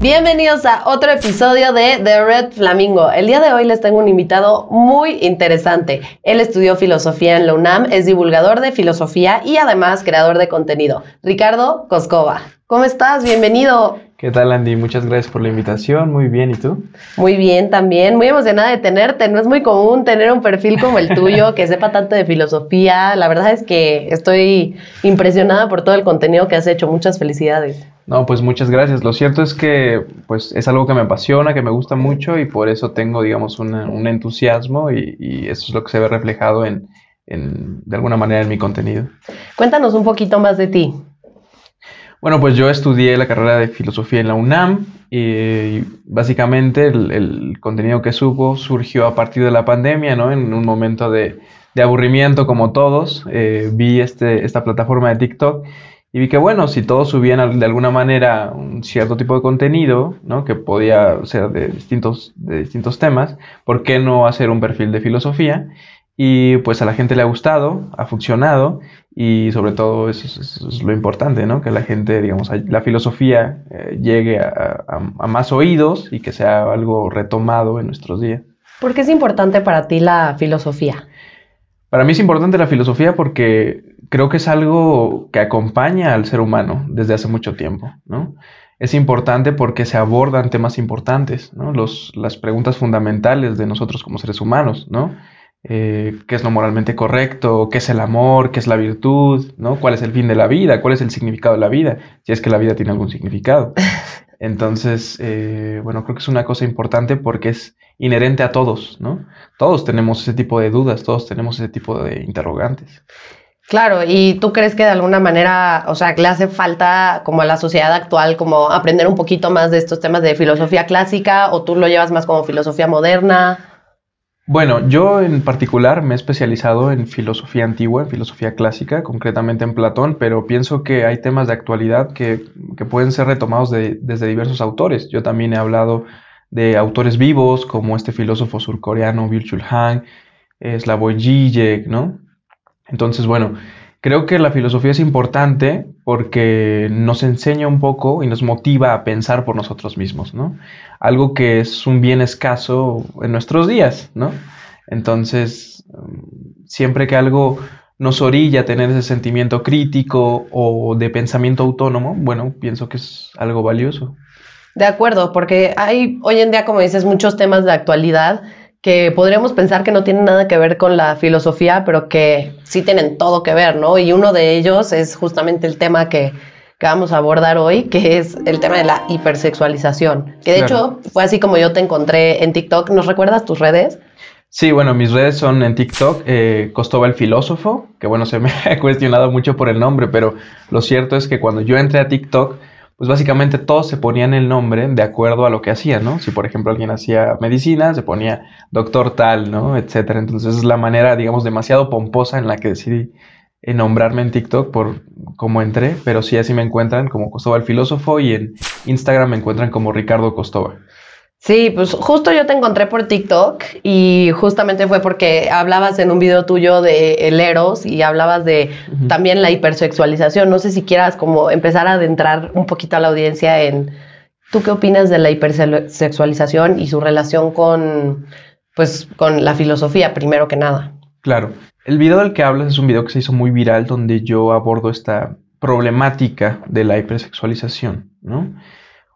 Bienvenidos a otro episodio de The Red Flamingo. El día de hoy les tengo un invitado muy interesante. Él estudió filosofía en la UNAM, es divulgador de filosofía y además creador de contenido. Ricardo Coscova. ¿Cómo estás? Bienvenido. ¿Qué tal, Andy? Muchas gracias por la invitación. Muy bien, ¿y tú? Muy bien, también. Muy emocionada de tenerte. No es muy común tener un perfil como el tuyo, que sepa tanto de filosofía. La verdad es que estoy impresionada por todo el contenido que has hecho. Muchas felicidades. No, pues muchas gracias. Lo cierto es que pues es algo que me apasiona, que me gusta mucho y por eso tengo, digamos, un entusiasmo y, eso es lo que se ve reflejado en, de alguna manera en mi contenido. Cuéntanos un poquito más de ti. Bueno, pues yo estudié la carrera de filosofía en la UNAM y básicamente el, contenido que supo surgió a partir de la pandemia, ¿no? En un momento de, aburrimiento como todos, eh, vi este, esta plataforma de TikTok y vi que bueno, si todos subían de alguna manera un cierto tipo de contenido, ¿no? Que podía ser de distintos, de distintos temas, ¿por qué no hacer un perfil de filosofía? Y pues a la gente le ha gustado, ha funcionado y sobre todo eso, es lo importante, ¿no? Que la gente, digamos, la filosofía eh, llegue a, más oídos y que sea algo retomado en nuestros días. ¿Por qué es importante para ti la filosofía? Para mí es importante la filosofía porque creo que es algo que acompaña al ser humano desde hace mucho tiempo, ¿no? Es importante porque se abordan temas importantes, ¿no? Los, las preguntas fundamentales de nosotros como seres humanos, ¿no? Eh, qué es lo moralmente correcto, qué es el amor, qué es la virtud, ¿no? cuál es el fin de la vida, cuál es el significado de la vida, si es que la vida tiene algún significado. Entonces, eh, bueno, creo que es una cosa importante porque es inherente a todos, ¿no? Todos tenemos ese tipo de dudas, todos tenemos ese tipo de interrogantes. Claro, y tú crees que de alguna manera, o sea, le hace falta como a la sociedad actual como aprender un poquito más de estos temas de filosofía clásica o tú lo llevas más como filosofía moderna? Bueno, yo en particular me he especializado en filosofía antigua, en filosofía clásica, concretamente en Platón, pero pienso que hay temas de actualidad que, pueden ser retomados desde diversos autores. Yo también he hablado de autores vivos como este filósofo surcoreano Virchul Han, Slavoj Žižek, ¿no? Entonces, bueno, Creo que la filosofía es importante porque nos enseña un poco y nos motiva a pensar por nosotros mismos, ¿no? Algo que es un bien escaso en nuestros días, ¿no? Entonces, mm, siempre que algo nos orilla a tener ese sentimiento crítico o de pensamiento autónomo, bueno, pienso que es algo valioso. De acuerdo, porque hay hoy en día, como dices, muchos temas de actualidad que podríamos pensar que no tienen nada que ver con la filosofía, pero que sí tienen todo que ver, ¿no? Y uno de ellos es justamente el tema que, vamos a abordar hoy, que es el tema de la hipersexualización. Que de hecho fue así como yo te encontré en TikTok. ¿Nos recuerdas tus redes? Sí, bueno, mis redes son en TikTok, eh, Costova el Filósofo, que bueno, se me ha cuestionado mucho por el nombre, pero lo cierto es que cuando yo entré a TikTok, pues básicamente todos se ponían el nombre de acuerdo a lo que hacían, ¿no? Si por ejemplo alguien hacía medicina, se ponía doctor tal, ¿no? Etcétera. Entonces es la manera, digamos, demasiado pomposa en la que decidí eh, nombrarme en TikTok por cómo entré, pero sí así me encuentran como Costova el filósofo y en Instagram me encuentran como Ricardo Costova. Sí, pues justo yo te encontré por TikTok y justamente fue porque hablabas en un video tuyo de el Eros y hablabas de también la hipersexualización. No sé si quieras como empezar a adentrar un poquito a la audiencia en tú qué opinas de la hipersexualización y su relación con pues con la filosofía primero que nada. Claro. El video del que hablas es un video que se hizo muy viral donde yo abordo esta problemática de la hipersexualización, ¿no?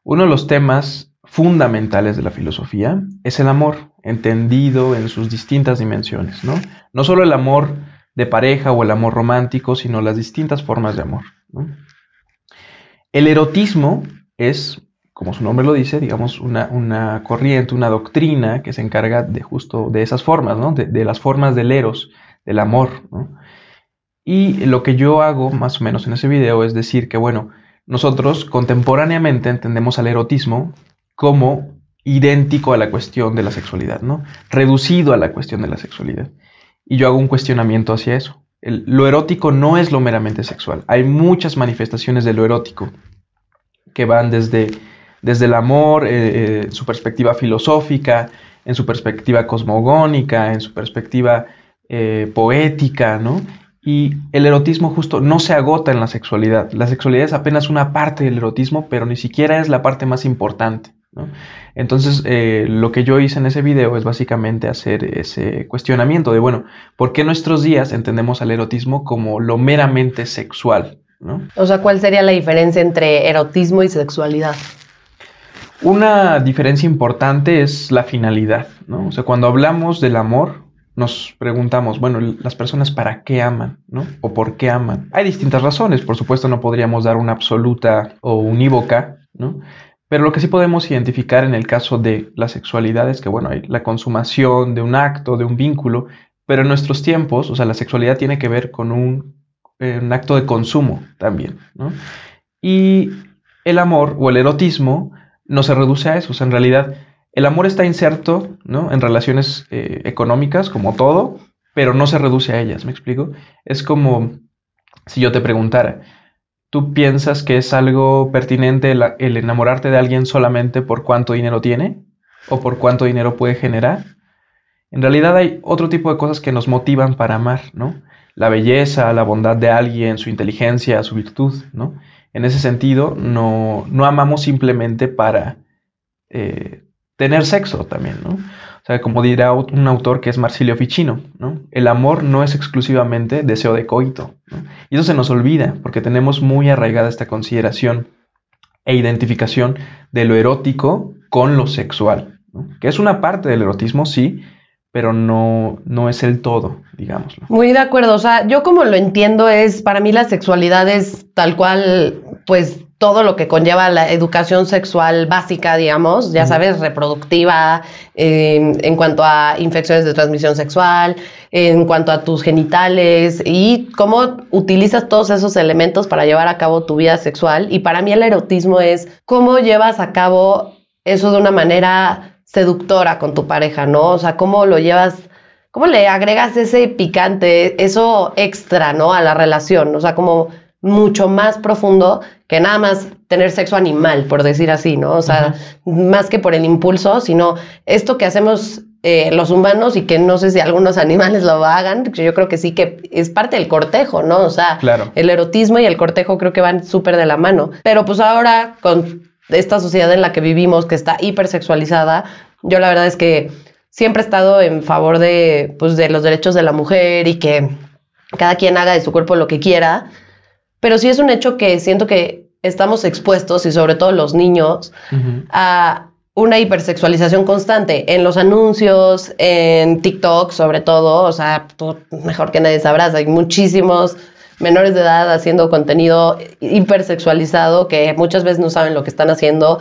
Uno de los temas fundamentales de la filosofía es el amor, entendido en sus distintas dimensiones, ¿no? No solo el amor de pareja o el amor romántico, sino las distintas formas de amor. El erotismo es, como su nombre lo dice, digamos, una, corriente, una doctrina que se encarga de justo de esas formas, ¿no? de, las formas del eros, del amor. Y lo que yo hago, más o menos en ese video, es decir que, bueno, nosotros contemporáneamente entendemos al erotismo como idéntico a la cuestión de la sexualidad, ¿no? Reducido a la cuestión de la sexualidad. Y yo hago un cuestionamiento hacia eso. lo erótico no es lo meramente sexual. Hay muchas manifestaciones de lo erótico que van desde, desde el amor, eh, en su perspectiva filosófica, en su perspectiva cosmogónica, en su perspectiva eh, poética, ¿no? Y el erotismo justo no se agota en la sexualidad. La sexualidad es apenas una parte del erotismo, pero ni siquiera es la parte más importante. Entonces, eh, lo que yo hice en ese video es básicamente hacer ese cuestionamiento de, bueno, ¿por qué nuestros días entendemos al erotismo como lo meramente sexual? O sea, ¿cuál sería la diferencia entre erotismo y sexualidad? Una diferencia importante es la finalidad, ¿no? O sea, cuando hablamos del amor, nos preguntamos, bueno, las personas para qué aman, ¿no? O por qué aman. Hay distintas razones, por supuesto no podríamos dar una absoluta o unívoca, ¿no? Pero lo que sí podemos identificar en el caso de la sexualidad es que, bueno, hay la consumación de un acto, de un vínculo, pero en nuestros tiempos, o sea, la sexualidad tiene que ver con un, eh, acto de consumo también. Y el amor o el erotismo no se reduce a eso, o sea, en realidad el amor está inserto ¿no? en relaciones eh, económicas, como todo, pero no se reduce a ellas, ¿me explico? Es como si yo te preguntara, ¿tú piensas que es algo pertinente el, enamorarte de alguien solamente por cuánto dinero tiene o por cuánto dinero puede generar? En realidad hay otro tipo de cosas que nos motivan para amar, ¿no? La belleza, la bondad de alguien, su inteligencia, su virtud, ¿no? En ese sentido, no, no amamos simplemente para eh, tener sexo también, ¿no? O sea, como dirá un autor que es Marsilio Ficino, ¿no? El amor no es exclusivamente deseo de coito. Y eso se nos olvida porque tenemos muy arraigada esta consideración e identificación de lo erótico con lo sexual, que es una parte del erotismo, sí, pero no, no es el todo, digámoslo. Muy de acuerdo, o sea, yo como lo entiendo es, para mí la sexualidad es tal cual, pues todo lo que conlleva la educación sexual básica, digamos, ya sabes, reproductiva, en cuanto a infecciones de transmisión sexual, en cuanto a tus genitales y cómo utilizas todos esos elementos para llevar a cabo tu vida sexual. Y para mí el erotismo es cómo llevas a cabo eso de una manera seductora con tu pareja, ¿no? O sea, cómo lo llevas, cómo le agregas ese picante, eso extra, ¿no? A la relación, o sea, como mucho más profundo que nada más tener sexo animal, por decir así, ¿no? O sea, más que por el impulso, sino esto que hacemos eh, los humanos y que no sé si algunos animales lo hagan, yo creo que sí que es parte del cortejo, ¿no? O sea, el erotismo y el cortejo creo que van súper de la mano. Pero pues ahora con esta sociedad en la que vivimos, que está hipersexualizada, yo la verdad es que siempre he estado en favor de, pues, de los derechos de la mujer y que cada quien haga de su cuerpo lo que quiera, pero sí es un hecho que siento que estamos expuestos, y sobre todo los niños, a una hipersexualización constante en los anuncios, en TikTok sobre todo, o sea, tú mejor que nadie sabrás, hay muchísimos menores de edad haciendo contenido hipersexualizado que muchas veces no saben lo que están haciendo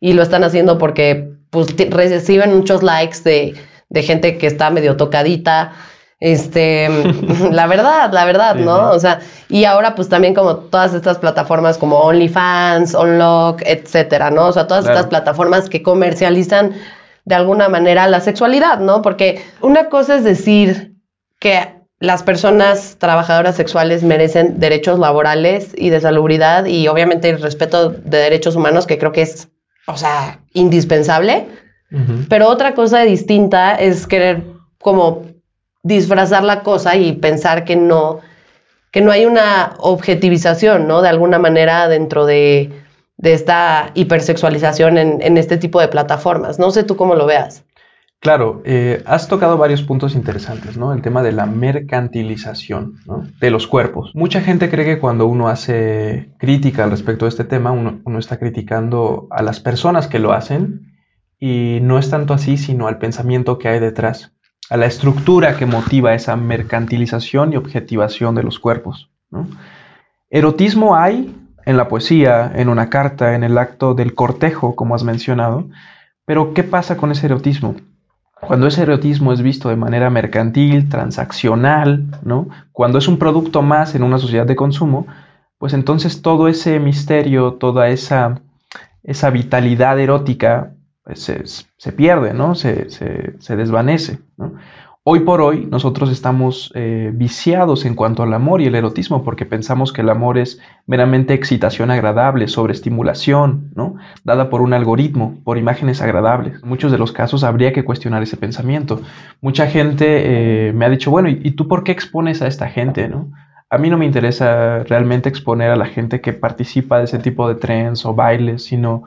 y lo están haciendo porque pues, reciben muchos likes de, de gente que está medio tocadita. Este, la verdad, la verdad, ¿no? O sea, y ahora pues también como todas estas plataformas como OnlyFans, Unlock, etcétera, ¿no? O sea, todas estas plataformas que comercializan de alguna manera la sexualidad, ¿no? Porque una cosa es decir que las personas trabajadoras sexuales merecen derechos laborales y de salubridad y obviamente el respeto de derechos humanos que creo que es, o sea, indispensable. Pero otra cosa distinta es querer como disfrazar la cosa y pensar que no, que no hay una objetivización, ¿no? De alguna manera dentro de, esta hipersexualización en, este tipo de plataformas. No sé tú cómo lo veas. Claro, eh, has tocado varios puntos interesantes, ¿no? El tema de la mercantilización de los cuerpos. Mucha gente cree que cuando uno hace crítica al respecto de este tema, uno, está criticando a las personas que lo hacen y no es tanto así, sino al pensamiento que hay detrás, a la estructura que motiva esa mercantilización y objetivación de los cuerpos. Erotismo hay en la poesía, en una carta, en el acto del cortejo, como has mencionado, pero ¿qué pasa con ese erotismo? Cuando ese erotismo es visto de manera mercantil, transaccional. Cuando es un producto más en una sociedad de consumo, pues entonces todo ese misterio, toda esa vitalidad erótica pues, se, pierde, ¿no? Se, desvanece, Hoy por hoy nosotros estamos eh, viciados en cuanto al amor y el erotismo porque pensamos que el amor es meramente excitación agradable, sobreestimulación, ¿no? dada por un algoritmo, por imágenes agradables. En muchos de los casos habría que cuestionar ese pensamiento. Mucha gente eh, me ha dicho, bueno, ¿y, tú por qué expones a esta gente? ¿no? A mí no me interesa realmente exponer a la gente que participa de ese tipo de trends o bailes, sino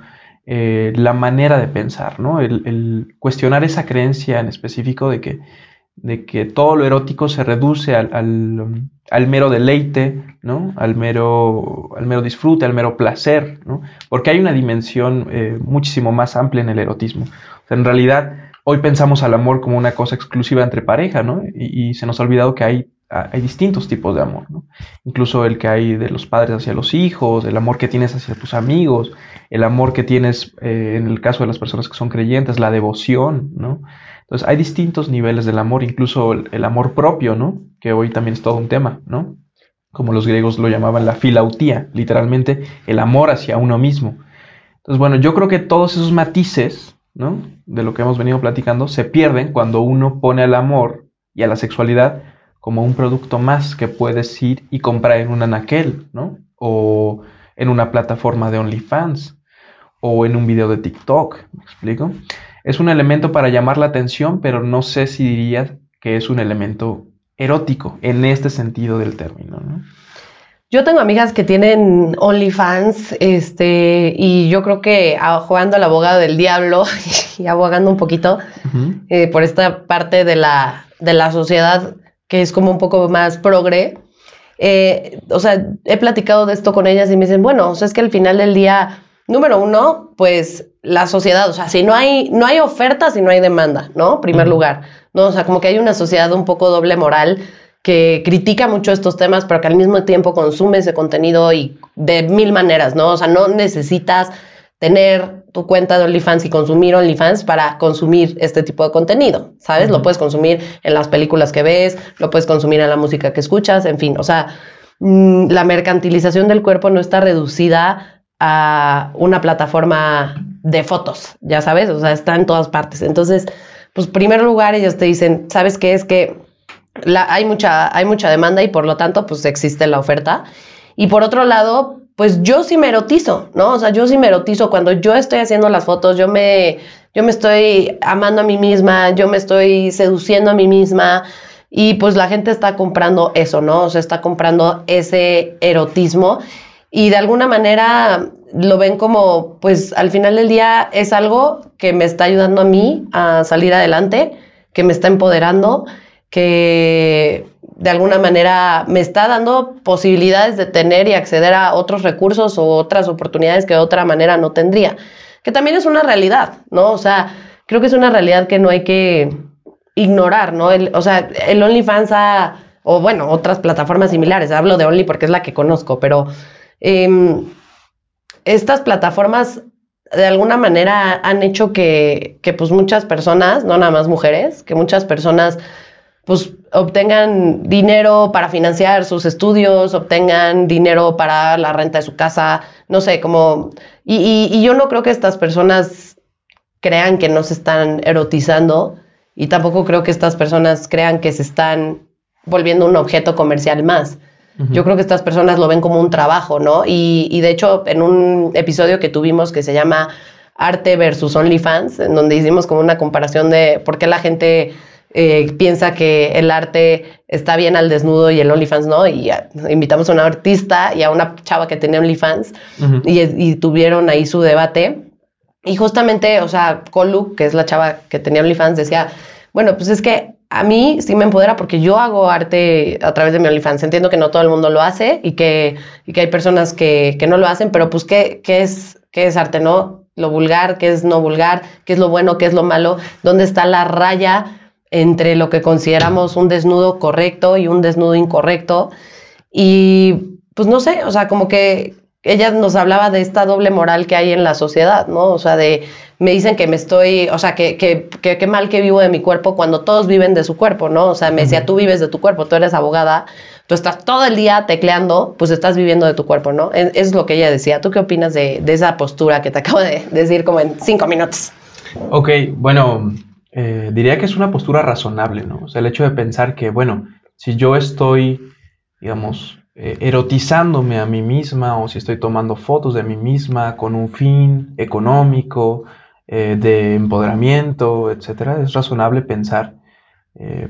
eh, la manera de pensar, ¿no? el cuestionar esa creencia en específico de que de que todo lo erótico se reduce al, al, mero deleite, ¿no? al, mero, al mero disfrute, al mero placer, ¿no? porque hay una dimensión eh, muchísimo más amplia en el erotismo. en realidad, hoy pensamos al amor como una cosa exclusiva entre pareja, ¿no? y, se nos ha olvidado que hay, hay distintos tipos de amor, ¿no? incluso el que hay de los padres hacia los hijos, el amor que tienes hacia tus amigos, el amor que tienes eh, en el caso de las personas que son creyentes, la devoción, ¿no? Entonces hay distintos niveles del amor, incluso el, amor propio, ¿no? Que hoy también es todo un tema, ¿no? Como los griegos lo llamaban la filautía, literalmente el amor hacia uno mismo. Entonces, bueno, yo creo que todos esos matices, ¿no? De lo que hemos venido platicando, se pierden cuando uno pone al amor y a la sexualidad como un producto más que puedes ir y comprar en un anaquel, ¿no? O en una plataforma de OnlyFans, o en un video de TikTok, ¿me explico? es un elemento para llamar la atención, pero no sé si diría que es un elemento erótico en este sentido del término. ¿no? Yo tengo amigas que tienen OnlyFans, este, y yo creo que ah, jugando al abogado del diablo y abogando un poquito eh, por esta parte de la, de la sociedad que es como un poco más progre. Eh, o sea, he platicado de esto con ellas y me dicen, bueno, o sea, es que al final del día Número uno, pues la sociedad, o sea, si no hay, no hay oferta, si no hay demanda, ¿no? Primer lugar, ¿no? O sea, como que hay una sociedad un poco doble moral que critica mucho estos temas, pero que al mismo tiempo consume ese contenido y de mil maneras, ¿no? O sea, no necesitas tener tu cuenta de OnlyFans y consumir OnlyFans para consumir este tipo de contenido, ¿sabes? Lo puedes consumir en las películas que ves, lo puedes consumir en la música que escuchas, en fin, o sea, mm, la mercantilización del cuerpo no está reducida a una plataforma de fotos, ya sabes, o sea, está en todas partes. Entonces, pues, primer lugar, ellos te dicen, ¿sabes qué? Es que hay, mucha, hay mucha demanda y por lo tanto, pues existe la oferta. Y por otro lado, pues yo sí me erotizo, ¿no? O sea, yo sí me erotizo cuando yo estoy haciendo las fotos, yo me, yo me estoy amando a mí misma, yo me estoy seduciendo a mí misma. Y pues la gente está comprando eso, ¿no? O sea, está comprando ese erotismo y de alguna manera lo ven como, pues al final del día es algo que me está ayudando a mí a salir adelante, que me está empoderando, que de alguna manera me está dando posibilidades de tener y acceder a otros recursos o otras oportunidades que de otra manera no tendría, que también es una realidad, ¿no? O sea, creo que es una realidad que no hay que ignorar, ¿no? o sea, el OnlyFans ha, o bueno, otras plataformas similares, hablo de Only porque es la que conozco, pero Em, estas plataformas de alguna manera han hecho que, pues muchas personas, no nada más mujeres, que muchas personas pues obtengan dinero para financiar sus estudios, obtengan dinero para la renta de su casa, no sé, como... Y, yo no creo que estas personas crean que no se están erotizando y tampoco creo que estas personas crean que se están volviendo un objeto comercial más. Yo creo que estas personas lo ven como un trabajo, ¿no? Y, de hecho, en un episodio que tuvimos que se llama Arte versus OnlyFans, en donde hicimos como una comparación de por qué la gente eh, piensa que el arte está bien al desnudo y el OnlyFans no, y invitamos a una artista y a una chava que tenía OnlyFans y, y, tuvieron ahí su debate. Y justamente, o sea, Colu, que es la chava que tenía OnlyFans, decía, bueno, pues es que a mí sí me empodera porque yo hago arte a través de mi OnlyFans. Entiendo que no todo el mundo lo hace y que, que hay personas que, no lo hacen, pero pues ¿qué, qué, es, ¿qué es arte? ¿No? Lo vulgar, ¿qué es no vulgar? ¿Qué es lo bueno? ¿Qué es lo malo? ¿Dónde está la raya entre lo que consideramos un desnudo correcto y un desnudo incorrecto? Y pues no sé, o sea, como que ella nos hablaba de esta doble moral que hay en la sociedad, ¿no? O sea, de me dicen que me estoy, o sea, que qué mal que vivo de mi cuerpo cuando todos viven de su cuerpo, ¿no? O sea, me decía, tú vives de tu cuerpo, tú eres abogada, tú estás todo el día tecleando, pues estás viviendo de tu cuerpo, ¿no? Es, es lo que ella decía. ¿Tú qué opinas de, esa postura que te acabo de decir como en cinco minutos? Ok, bueno, eh, diría que es una postura razonable, ¿no? O sea, el hecho de pensar que, bueno, si yo estoy, digamos, eh, erotizándome a mí misma o si estoy tomando fotos de mí misma con un fin económico, eh, de empoderamiento, etcétera, es razonable pensar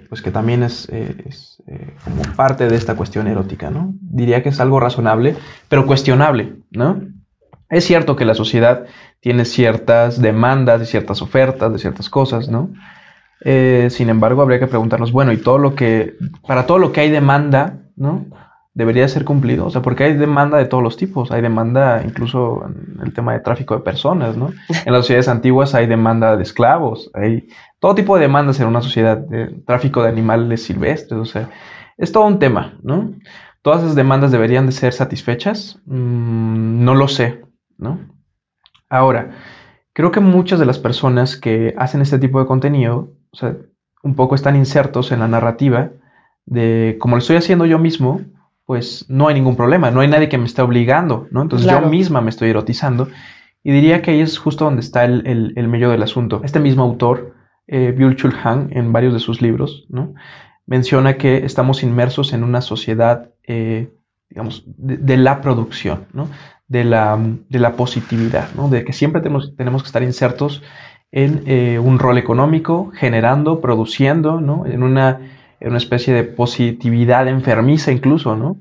pues que también es, es como parte de esta cuestión erótica, ¿no? Diría que es algo razonable, pero cuestionable, ¿no? Es cierto que la sociedad tiene ciertas demandas, de ciertas ofertas, de ciertas cosas, ¿no? Eh, sin embargo, habría que preguntarnos, bueno, y todo lo que, para todo lo que hay demanda, ¿no? Debería ser cumplido, o sea, porque hay demanda de todos los tipos, hay demanda incluso en el tema de tráfico de personas, ¿no? En las sociedades antiguas hay demanda de esclavos, hay todo tipo de demandas en una sociedad, de tráfico de animales silvestres, o sea, es todo un tema, ¿no? ¿Todas esas demandas deberían de ser satisfechas? Mm, no lo sé, ¿no? Ahora, creo que muchas de las personas que hacen este tipo de contenido, o sea, un poco están insertos en la narrativa de como lo estoy haciendo yo mismo, pues no hay ningún problema, no hay nadie que me esté obligando, ¿no? Entonces yo misma me estoy erotizando y diría que ahí es justo donde está el, el, medio del asunto. Este mismo autor, eh, Byul-Chul Han, en varios de sus libros, ¿no? menciona que estamos inmersos en una sociedad, eh, digamos, de, de, la producción, ¿no? De la, de la positividad, ¿no? de que siempre tenemos, tenemos que estar insertos en eh, un rol económico, generando, produciendo, ¿no? en, una, en una especie de positividad enfermiza incluso, ¿no?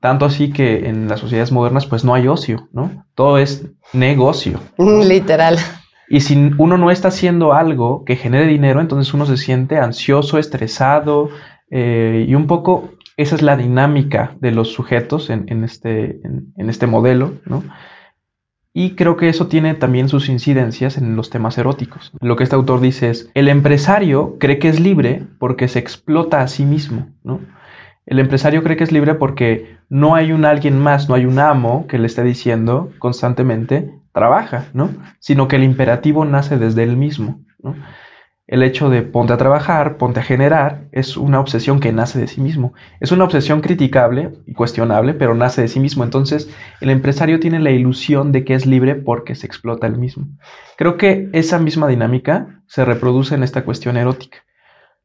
Tanto así que en las sociedades modernas pues no hay ocio, ¿no? Todo es negocio. Literal. Y si uno no está haciendo algo que genere dinero, entonces uno se siente ansioso, estresado eh, y un poco esa es la dinámica de los sujetos en, este, en, este modelo, ¿no? Y creo que eso tiene también sus incidencias en los temas eróticos. Lo que este autor dice es, el empresario cree que es libre porque se explota a sí mismo, ¿no? El empresario cree que es libre porque no hay un alguien más, no hay un amo que le esté diciendo constantemente, trabaja, ¿no? Sino que el imperativo nace desde él mismo, ¿no? El hecho de ponte a trabajar, ponte a generar, es una obsesión que nace de sí mismo. Es una obsesión criticable y cuestionable, pero nace de sí mismo. Entonces, el empresario tiene la ilusión de que es libre porque se explota el mismo. Creo que esa misma dinámica se reproduce en esta cuestión erótica.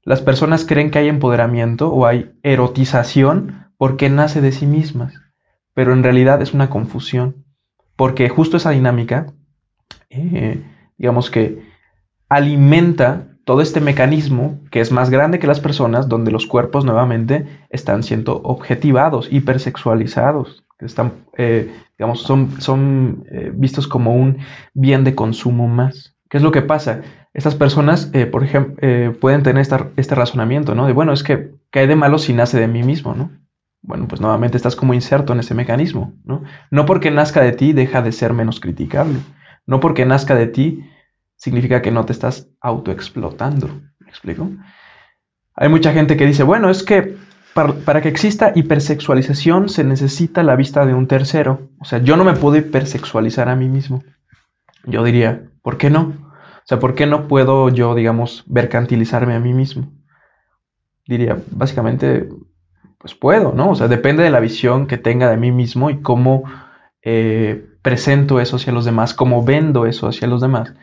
Las personas creen que hay empoderamiento o hay erotización porque nace de sí mismas, pero en realidad es una confusión, porque justo esa dinámica, eh, digamos que alimenta todo este mecanismo que es más grande que las personas, donde los cuerpos nuevamente están siendo objetivados, hipersexualizados, están, eh, digamos, son, son eh, vistos como un bien de consumo más. ¿Qué es lo que pasa? Estas personas, eh, por ejemplo, pueden tener este razonamiento, ¿no? De, bueno, es que, ¿qué hay de malo si nace de mí mismo, ¿no? Bueno, pues nuevamente estás como inserto en ese mecanismo, ¿no? No porque nazca de ti deja de ser menos criticable. No porque nazca de ti significa que no te estás autoexplotando. ¿Me explico? Hay mucha gente que dice, bueno, es que para, que exista hipersexualización se necesita la vista de un tercero. O sea, yo no me puedo hipersexualizar a mí mismo. Yo diría, ¿por qué no? O sea, ¿por qué no puedo yo, digamos, mercantilizarme a mí mismo? Diría, básicamente, pues puedo, ¿no? O sea, depende de la visión que tenga de mí mismo y cómo eh, presento eso hacia los demás, cómo vendo eso hacia los demás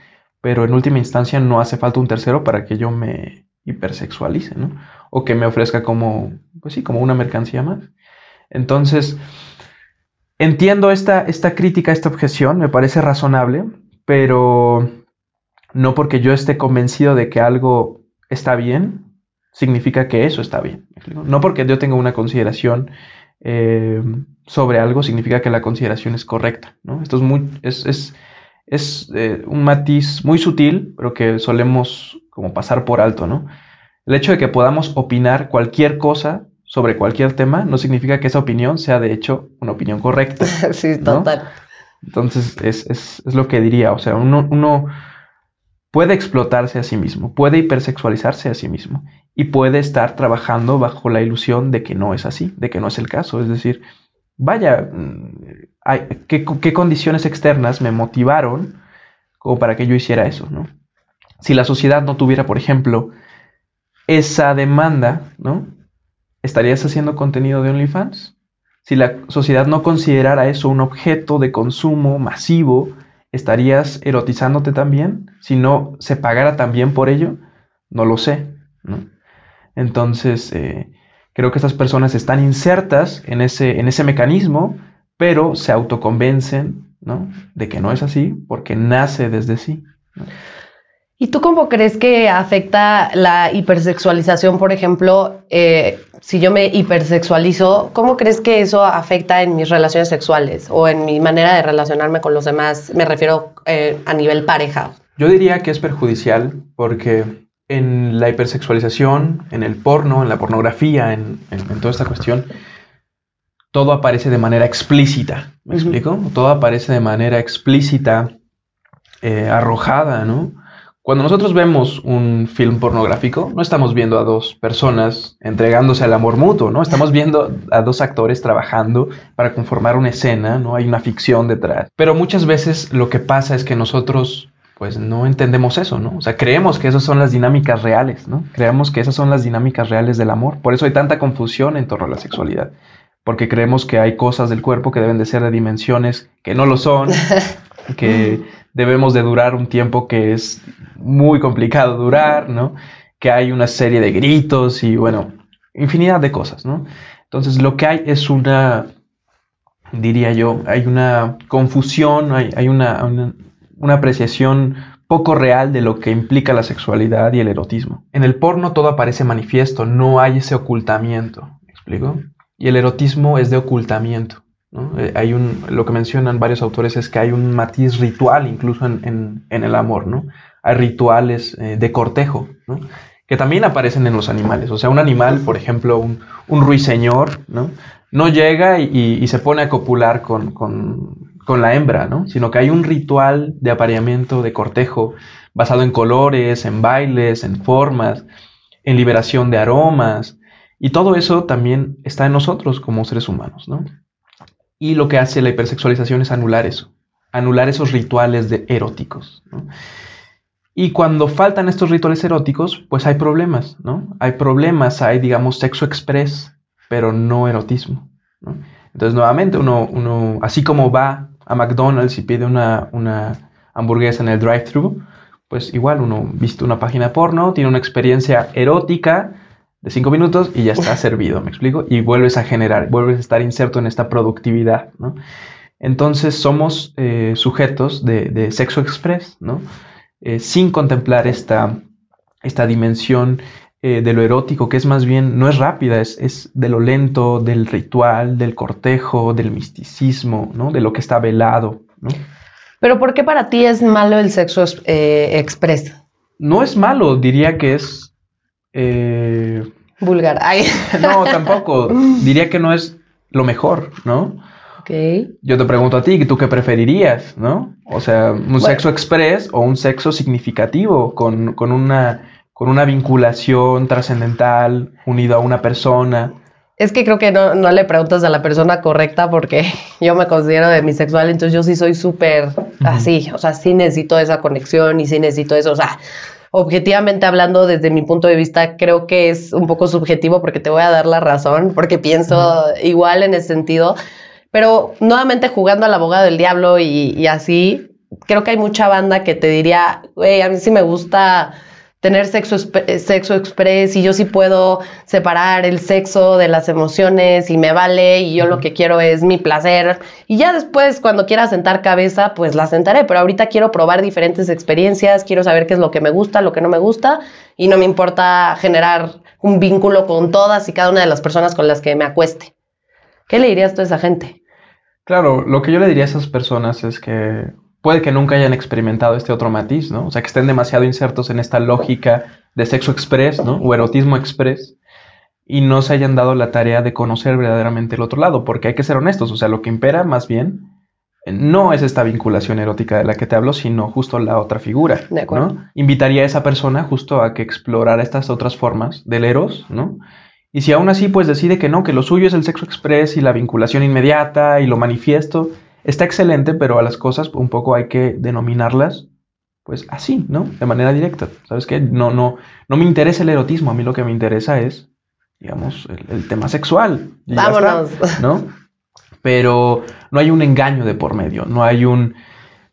pero en última instancia no hace falta un tercero para que yo me hipersexualice, ¿no? O que me ofrezca como, pues sí, como una mercancía más. Entonces, entiendo esta, esta crítica, esta objeción, me parece razonable, pero no porque yo esté convencido de que algo está bien, significa que eso está bien. No porque yo tenga una consideración eh, sobre algo, significa que la consideración es correcta. ¿no? Esto es, muy, es, es eh, un matiz muy sutil, pero que solemos como pasar por alto, ¿no? El hecho de que podamos opinar cualquier cosa sobre cualquier tema no significa que esa opinión sea de hecho una opinión correcta. sí, total. Entonces es, es, es, lo que diría, o sea, uno, uno puede explotarse a sí mismo, puede hipersexualizarse a sí mismo y puede estar trabajando bajo la ilusión de que no es así, de que no es el caso. Es decir, vaya, ¿qué, condiciones externas me motivaron como para que yo hiciera eso, ¿no? Si la sociedad no tuviera, por ejemplo, esa demanda, ¿no? ¿Estarías haciendo contenido de OnlyFans? Si la sociedad no considerara eso un objeto de consumo masivo, ¿estarías erotizándote también? Si no se pagara también por ello. No lo sé. Entonces, eh, creo que estas personas están insertas en ese, en ese mecanismo, pero se autoconvencen, ¿no? De que no es así porque nace desde sí. ¿Y tú cómo crees que afecta la hipersexualización, por ejemplo, eh, si yo me hipersexualizo, ¿cómo crees que eso afecta en mis relaciones sexuales o en mi manera de relacionarme con los demás? Me refiero eh, a nivel pareja. Yo diría que es perjudicial porque en la hipersexualización, en el porno, en la pornografía, en, toda esta cuestión, todo aparece de manera explícita. ¿Me explico? Todo aparece de manera explícita, eh, arrojada, ¿no? Cuando nosotros vemos un film pornográfico, no estamos viendo a dos personas entregándose al amor mutuo, ¿no? Estamos viendo a dos actores trabajando para conformar una escena, ¿no? Hay una ficción detrás. Pero muchas veces lo que pasa es que nosotros pues no entendemos eso, ¿no? O sea, creemos que esas son las dinámicas reales, ¿no? Creemos que esas son las dinámicas reales del amor. Por eso hay tanta confusión en torno a la sexualidad. Porque creemos que hay cosas del cuerpo que deben de ser de dimensiones que no lo son, que debemos de durar un tiempo que es muy complicado durar, ¿no? Que hay una serie de gritos y, bueno, infinidad de cosas, ¿no? Entonces, lo que hay es una, diría yo, hay una confusión, hay, una, una, apreciación poco real de lo que implica la sexualidad y el erotismo. En el porno todo aparece manifiesto, no hay ese ocultamiento, ¿me explico? Y el erotismo es de ocultamiento. Eh, hay un, lo que mencionan varios autores es que hay un matiz ritual incluso en, el amor, ¿no? Hay rituales eh, de cortejo, ¿no? Que también aparecen en los animales. O sea, un animal, por ejemplo, un, ruiseñor, ¿no? No llega y, se pone a copular con, con, la hembra, ¿no? Sino que hay un ritual de apareamiento, de cortejo, basado en colores, en bailes, en formas, en liberación de aromas. Y todo eso también está en nosotros como seres humanos, ¿no? Y lo que hace la hipersexualización es anular eso, anular esos rituales de eróticos. Y cuando faltan estos rituales eróticos, pues hay problemas, ¿no? Hay problemas, hay, digamos, sexo express, pero no erotismo. Entonces, nuevamente, uno, uno, así como va a McDonald's y pide una, una hamburguesa en el drive-thru, pues igual uno viste una página porno, tiene una experiencia erótica, de cinco minutos y ya está servido, ¿me explico? Y vuelves a generar, vuelves a estar inserto en esta productividad, ¿no? Entonces somos eh, sujetos de, sexo express, ¿no? Eh, sin contemplar esta, esta dimensión eh, de lo erótico, que es más bien, no es rápida, es, es, de lo lento, del ritual, del cortejo, del misticismo, ¿no? De lo que está velado, ¿no? Pero ¿por qué para ti es malo el sexo express? No es malo, diría que es eh, Vulgar. No, tampoco. Diría que no es lo mejor, ¿no? Ok. Yo te pregunto a ti, ¿tú qué preferirías, no? O sea, un sexo express o un sexo significativo con, una, con una vinculación trascendental unido a una persona. Es que creo que no, no, le preguntas a la persona correcta porque yo me considero demisexual, entonces yo sí soy súper así, o sea, sí necesito esa conexión y sí necesito eso, o sea, objetivamente hablando, desde mi punto de vista, creo que es un poco subjetivo porque te voy a dar la razón, porque pienso igual en ese sentido. Pero nuevamente jugando al abogado del diablo y, y así, creo que hay mucha banda que te diría, güey, a mí sí me gusta tener sexo, eh, sexo express y yo sí puedo separar el sexo de las emociones y me vale y yo lo que quiero es mi placer y ya después cuando quiera sentar cabeza pues la sentaré, pero ahorita quiero probar diferentes experiencias, quiero saber qué es lo que me gusta, lo que no me gusta y no me importa generar un vínculo con todas y cada una de las personas con las que me acueste. ¿Qué le dirías tú a esa gente? Claro, lo que yo le diría a esas personas es que puede que nunca hayan experimentado este otro matiz, ¿no? O sea, que estén demasiado insertos en esta lógica de sexo express, ¿no? O erotismo express y no se hayan dado la tarea de conocer verdaderamente el otro lado, porque hay que ser honestos, o sea, lo que impera más bien no es esta vinculación erótica de la que te hablo, sino justo la otra figura, de acuerdo. ¿no? Invitaría a esa persona justo a que explorara estas otras formas del eros, ¿no? Y si aún así pues decide que no, que lo suyo es el sexo express y la vinculación inmediata y lo manifiesto, está excelente, pero a las cosas un poco hay que denominarlas pues así, ¿no? De manera directa. ¿Sabes qué? No, no, no me interesa el erotismo, a mí lo que me interesa es, digamos, el, tema sexual. Vámonos. ¿No? Pero no hay un engaño de por medio, no hay un,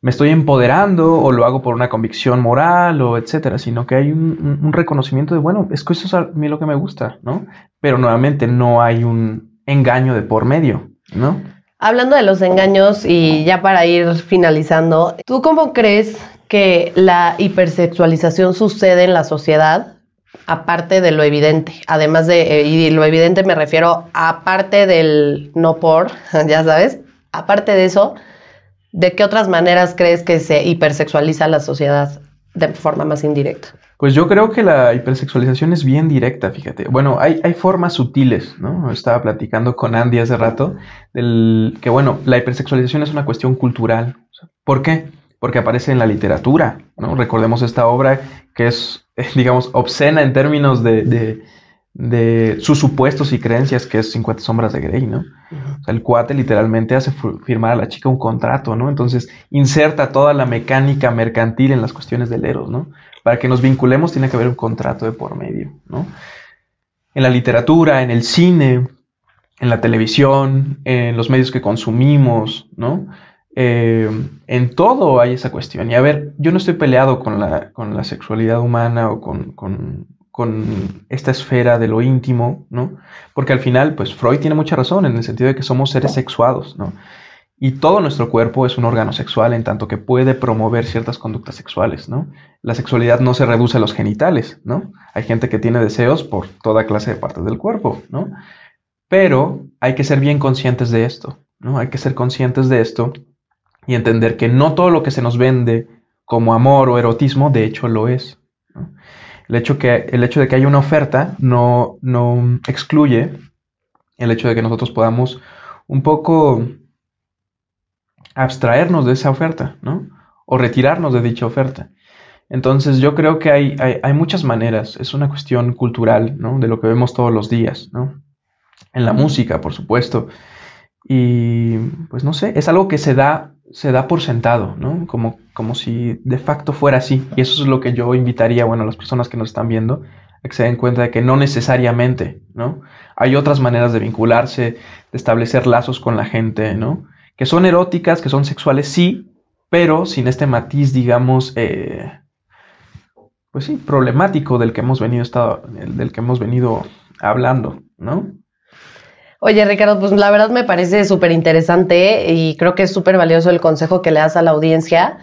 me estoy empoderando o lo hago por una convicción moral o etcétera, sino que hay un, un reconocimiento de, bueno, es que eso es a mí lo que me gusta, ¿no? Pero nuevamente no hay un engaño de por medio, ¿no? Hablando de los engaños y ya para ir finalizando, ¿tú cómo crees que la hipersexualización sucede en la sociedad? Aparte de lo evidente, además de, eh, y lo evidente me refiero aparte del no por, ya sabes, aparte de eso, ¿de qué otras maneras crees que se hipersexualiza la sociedad de forma más indirecta? Pues yo creo que la hipersexualización es bien directa, fíjate. Bueno, hay, hay formas sutiles, ¿no? Estaba platicando con Andy hace rato, del, que bueno, la hipersexualización es una cuestión cultural. ¿Por qué? Porque aparece en la literatura, ¿no? Recordemos esta obra que es, digamos, obscena en términos de, de, de sus supuestos y creencias, que es 50 sombras de Grey, ¿no? O sea, el cuate literalmente hace firmar a la chica un contrato, ¿no? Entonces inserta toda la mecánica mercantil en las cuestiones del Eros, ¿no? Para que nos vinculemos tiene que haber un contrato de por medio, ¿no? En la literatura, en el cine, en la televisión, en los medios que consumimos, ¿no? Eh, en todo hay esa cuestión. Y a ver, yo no estoy peleado con la, con la sexualidad humana o con, con, con, esta esfera de lo íntimo, ¿no? Porque al final, pues Freud tiene mucha razón en el sentido de que somos seres sexuados, ¿no? Y todo nuestro cuerpo es un órgano sexual en tanto que puede promover ciertas conductas sexuales, ¿no? La sexualidad no se reduce a los genitales, ¿no? Hay gente que tiene deseos por toda clase de partes del cuerpo, ¿no? Pero hay que ser bien conscientes de esto, ¿no? Hay que ser conscientes de esto y entender que no todo lo que se nos vende como amor o erotismo, de hecho lo es. El, hecho que, el hecho de que haya una oferta no, no excluye el hecho de que nosotros podamos un poco abstraernos de esa oferta, ¿no? O retirarnos de dicha oferta. Entonces yo creo que hay, hay, muchas maneras, es una cuestión cultural, ¿no? De lo que vemos todos los días, ¿no? En la música, por supuesto. Y pues no sé, es algo que se da, se da por sentado, ¿no? Como, como si de facto fuera así. Y eso es lo que yo invitaría, bueno, a las personas que nos están viendo, a que se den cuenta de que no necesariamente, ¿no? Hay otras maneras de vincularse, de establecer lazos con la gente, ¿no? Que son eróticas, que son sexuales, sí, pero sin este matiz, digamos, eh, pues sí, problemático del que hemos venido estado, del que hemos venido hablando, ¿no? Oye, Ricardo, pues la verdad me parece súper interesante y creo que es súper valioso el consejo que le das a la audiencia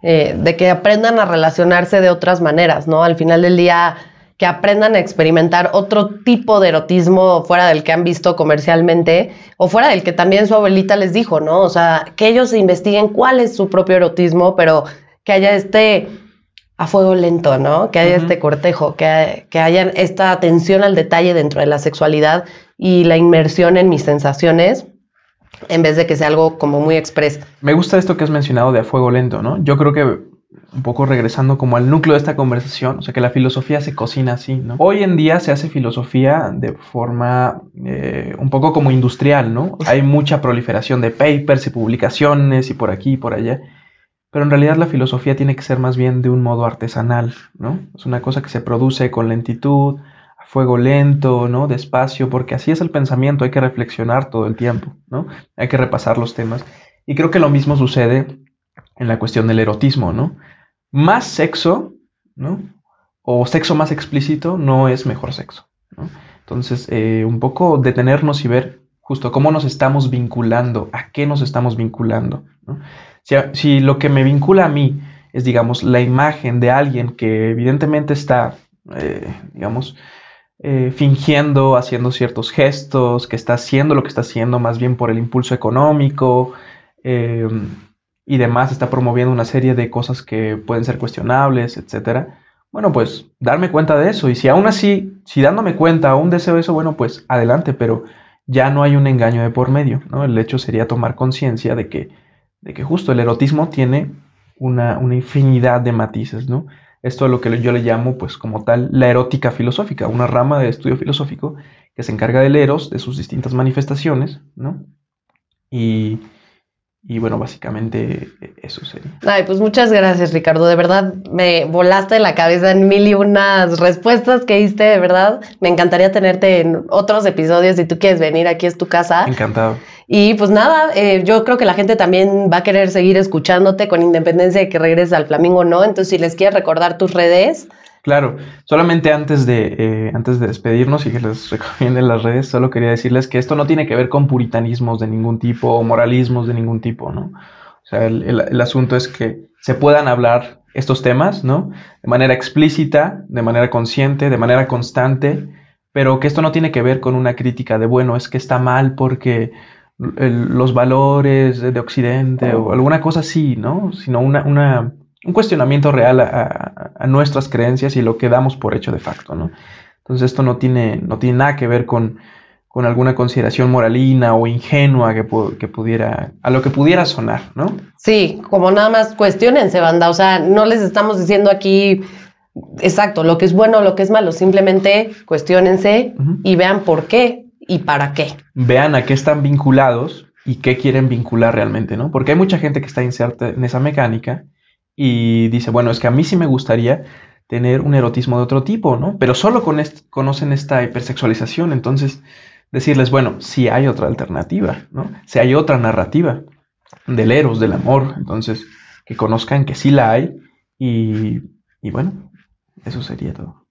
eh, de que aprendan a relacionarse de otras maneras, ¿no? Al final del día que aprendan a experimentar otro tipo de erotismo fuera del que han visto comercialmente o fuera del que también su abuelita les dijo, ¿no? O sea, que ellos investiguen cuál es su propio erotismo, pero que haya este a fuego lento, ¿no? Que haya uh -huh. este cortejo, que, que haya esta atención al detalle dentro de la sexualidad y la inmersión en mis sensaciones en vez de que sea algo como muy express. Me gusta esto que has mencionado de a fuego lento, ¿no? Yo creo que un poco regresando como al núcleo de esta conversación, o sea que la filosofía se cocina así, ¿no? Hoy en día se hace filosofía de forma eh, un poco como industrial, ¿no? Hay mucha proliferación de papers y publicaciones y por aquí y por allá, pero en realidad la filosofía tiene que ser más bien de un modo artesanal, ¿no? Es una cosa que se produce con lentitud, a fuego lento, ¿no? Despacio, porque así es el pensamiento, hay que reflexionar todo el tiempo, ¿no? Hay que repasar los temas. Y creo que lo mismo sucede en la cuestión del erotismo, ¿no? Más sexo, ¿no? O sexo más explícito no es mejor sexo. Entonces, eh, un poco detenernos y ver justo cómo nos estamos vinculando, a qué nos estamos vinculando. Si, lo que me vincula a mí es, digamos, la imagen de alguien que evidentemente está, eh, digamos, eh, fingiendo, haciendo ciertos gestos, que está haciendo lo que está haciendo más bien por el impulso económico, y demás está promoviendo una serie de cosas que pueden ser cuestionables, etcétera. Bueno, pues darme cuenta de eso. Y si aún así, si dándome cuenta aún deseo eso, bueno, pues adelante, pero ya no hay un engaño de por medio, ¿no? El hecho sería tomar conciencia de que, de que justo el erotismo tiene una, una infinidad de matices, ¿no? Esto es lo que yo le llamo, pues, como tal, la erótica filosófica, una rama de estudio filosófico que se encarga del eros, de sus distintas manifestaciones, ¿no? Y, y bueno, básicamente eso sería. Ay, pues muchas gracias, Ricardo. De verdad, me volaste la cabeza en mil y unas respuestas que diste, de verdad. Me encantaría tenerte en otros episodios. Si tú quieres venir, aquí es tu casa. Encantado. Y pues nada, eh, yo creo que la gente también va a querer seguir escuchándote con independencia de que regreses al Flamingo o no. Entonces, si les quieres recordar tus redes. Claro, solamente antes de, eh, antes de despedirnos y que les recomiende las redes, solo quería decirles que esto no tiene que ver con puritanismos de ningún tipo o moralismos de ningún tipo, ¿no? O sea, el, el asunto es que se puedan hablar estos temas, ¿no? De manera explícita, de manera consciente, de manera constante, pero que esto no tiene que ver con una crítica de, bueno, es que está mal porque los valores de, Occidente o alguna cosa así, ¿no? Sino una, una, un cuestionamiento real a, a, nuestras creencias y lo que damos por hecho de facto, ¿no? Entonces esto no tiene, no tiene nada que ver con, con alguna consideración moralina o ingenua que, que, pudiera, a lo que pudiera sonar, ¿no? Sí, como nada más cuestionense, banda, o sea, no les estamos diciendo aquí exacto lo que es bueno o lo que es malo, simplemente cuestionense y vean por qué y para qué. Vean a qué están vinculados y qué quieren vincular realmente, ¿no? Porque hay mucha gente que está inserta en esa mecánica y dice, bueno, es que a mí sí me gustaría tener un erotismo de otro tipo, ¿no? Pero solo con conocen esta hipersexualización, entonces decirles, bueno, si hay otra alternativa, ¿no? Si hay otra narrativa del eros, del amor, entonces que conozcan que sí la hay y, y bueno, eso sería todo.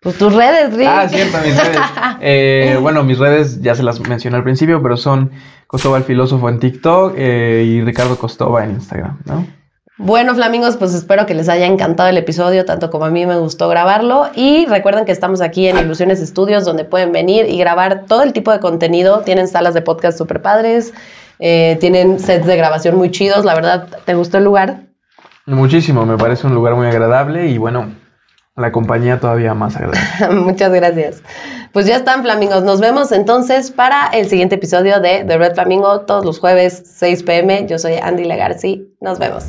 Pues tus redes, Rick. Ah, cierto, mis redes. Eh, bueno, mis redes ya se las mencioné al principio, pero son Costova el Filósofo en TikTok eh, y Ricardo Costova en Instagram, ¿no? Bueno, Flamingos, pues espero que les haya encantado el episodio, tanto como a mí me gustó grabarlo. Y recuerden que estamos aquí en Ilusiones Estudios, donde pueden venir y grabar todo el tipo de contenido. Tienen salas de podcast súper padres, eh, tienen sets de grabación muy chidos. La verdad, ¿te gustó el lugar? Muchísimo, me parece un lugar muy agradable y bueno, la compañía todavía más agradable. Muchas gracias. Pues ya están, Flamingos. Nos vemos entonces para el siguiente episodio de The Red Flamingo, todos los jueves, 6 pm. Yo soy Andy Legarci. Nos vemos.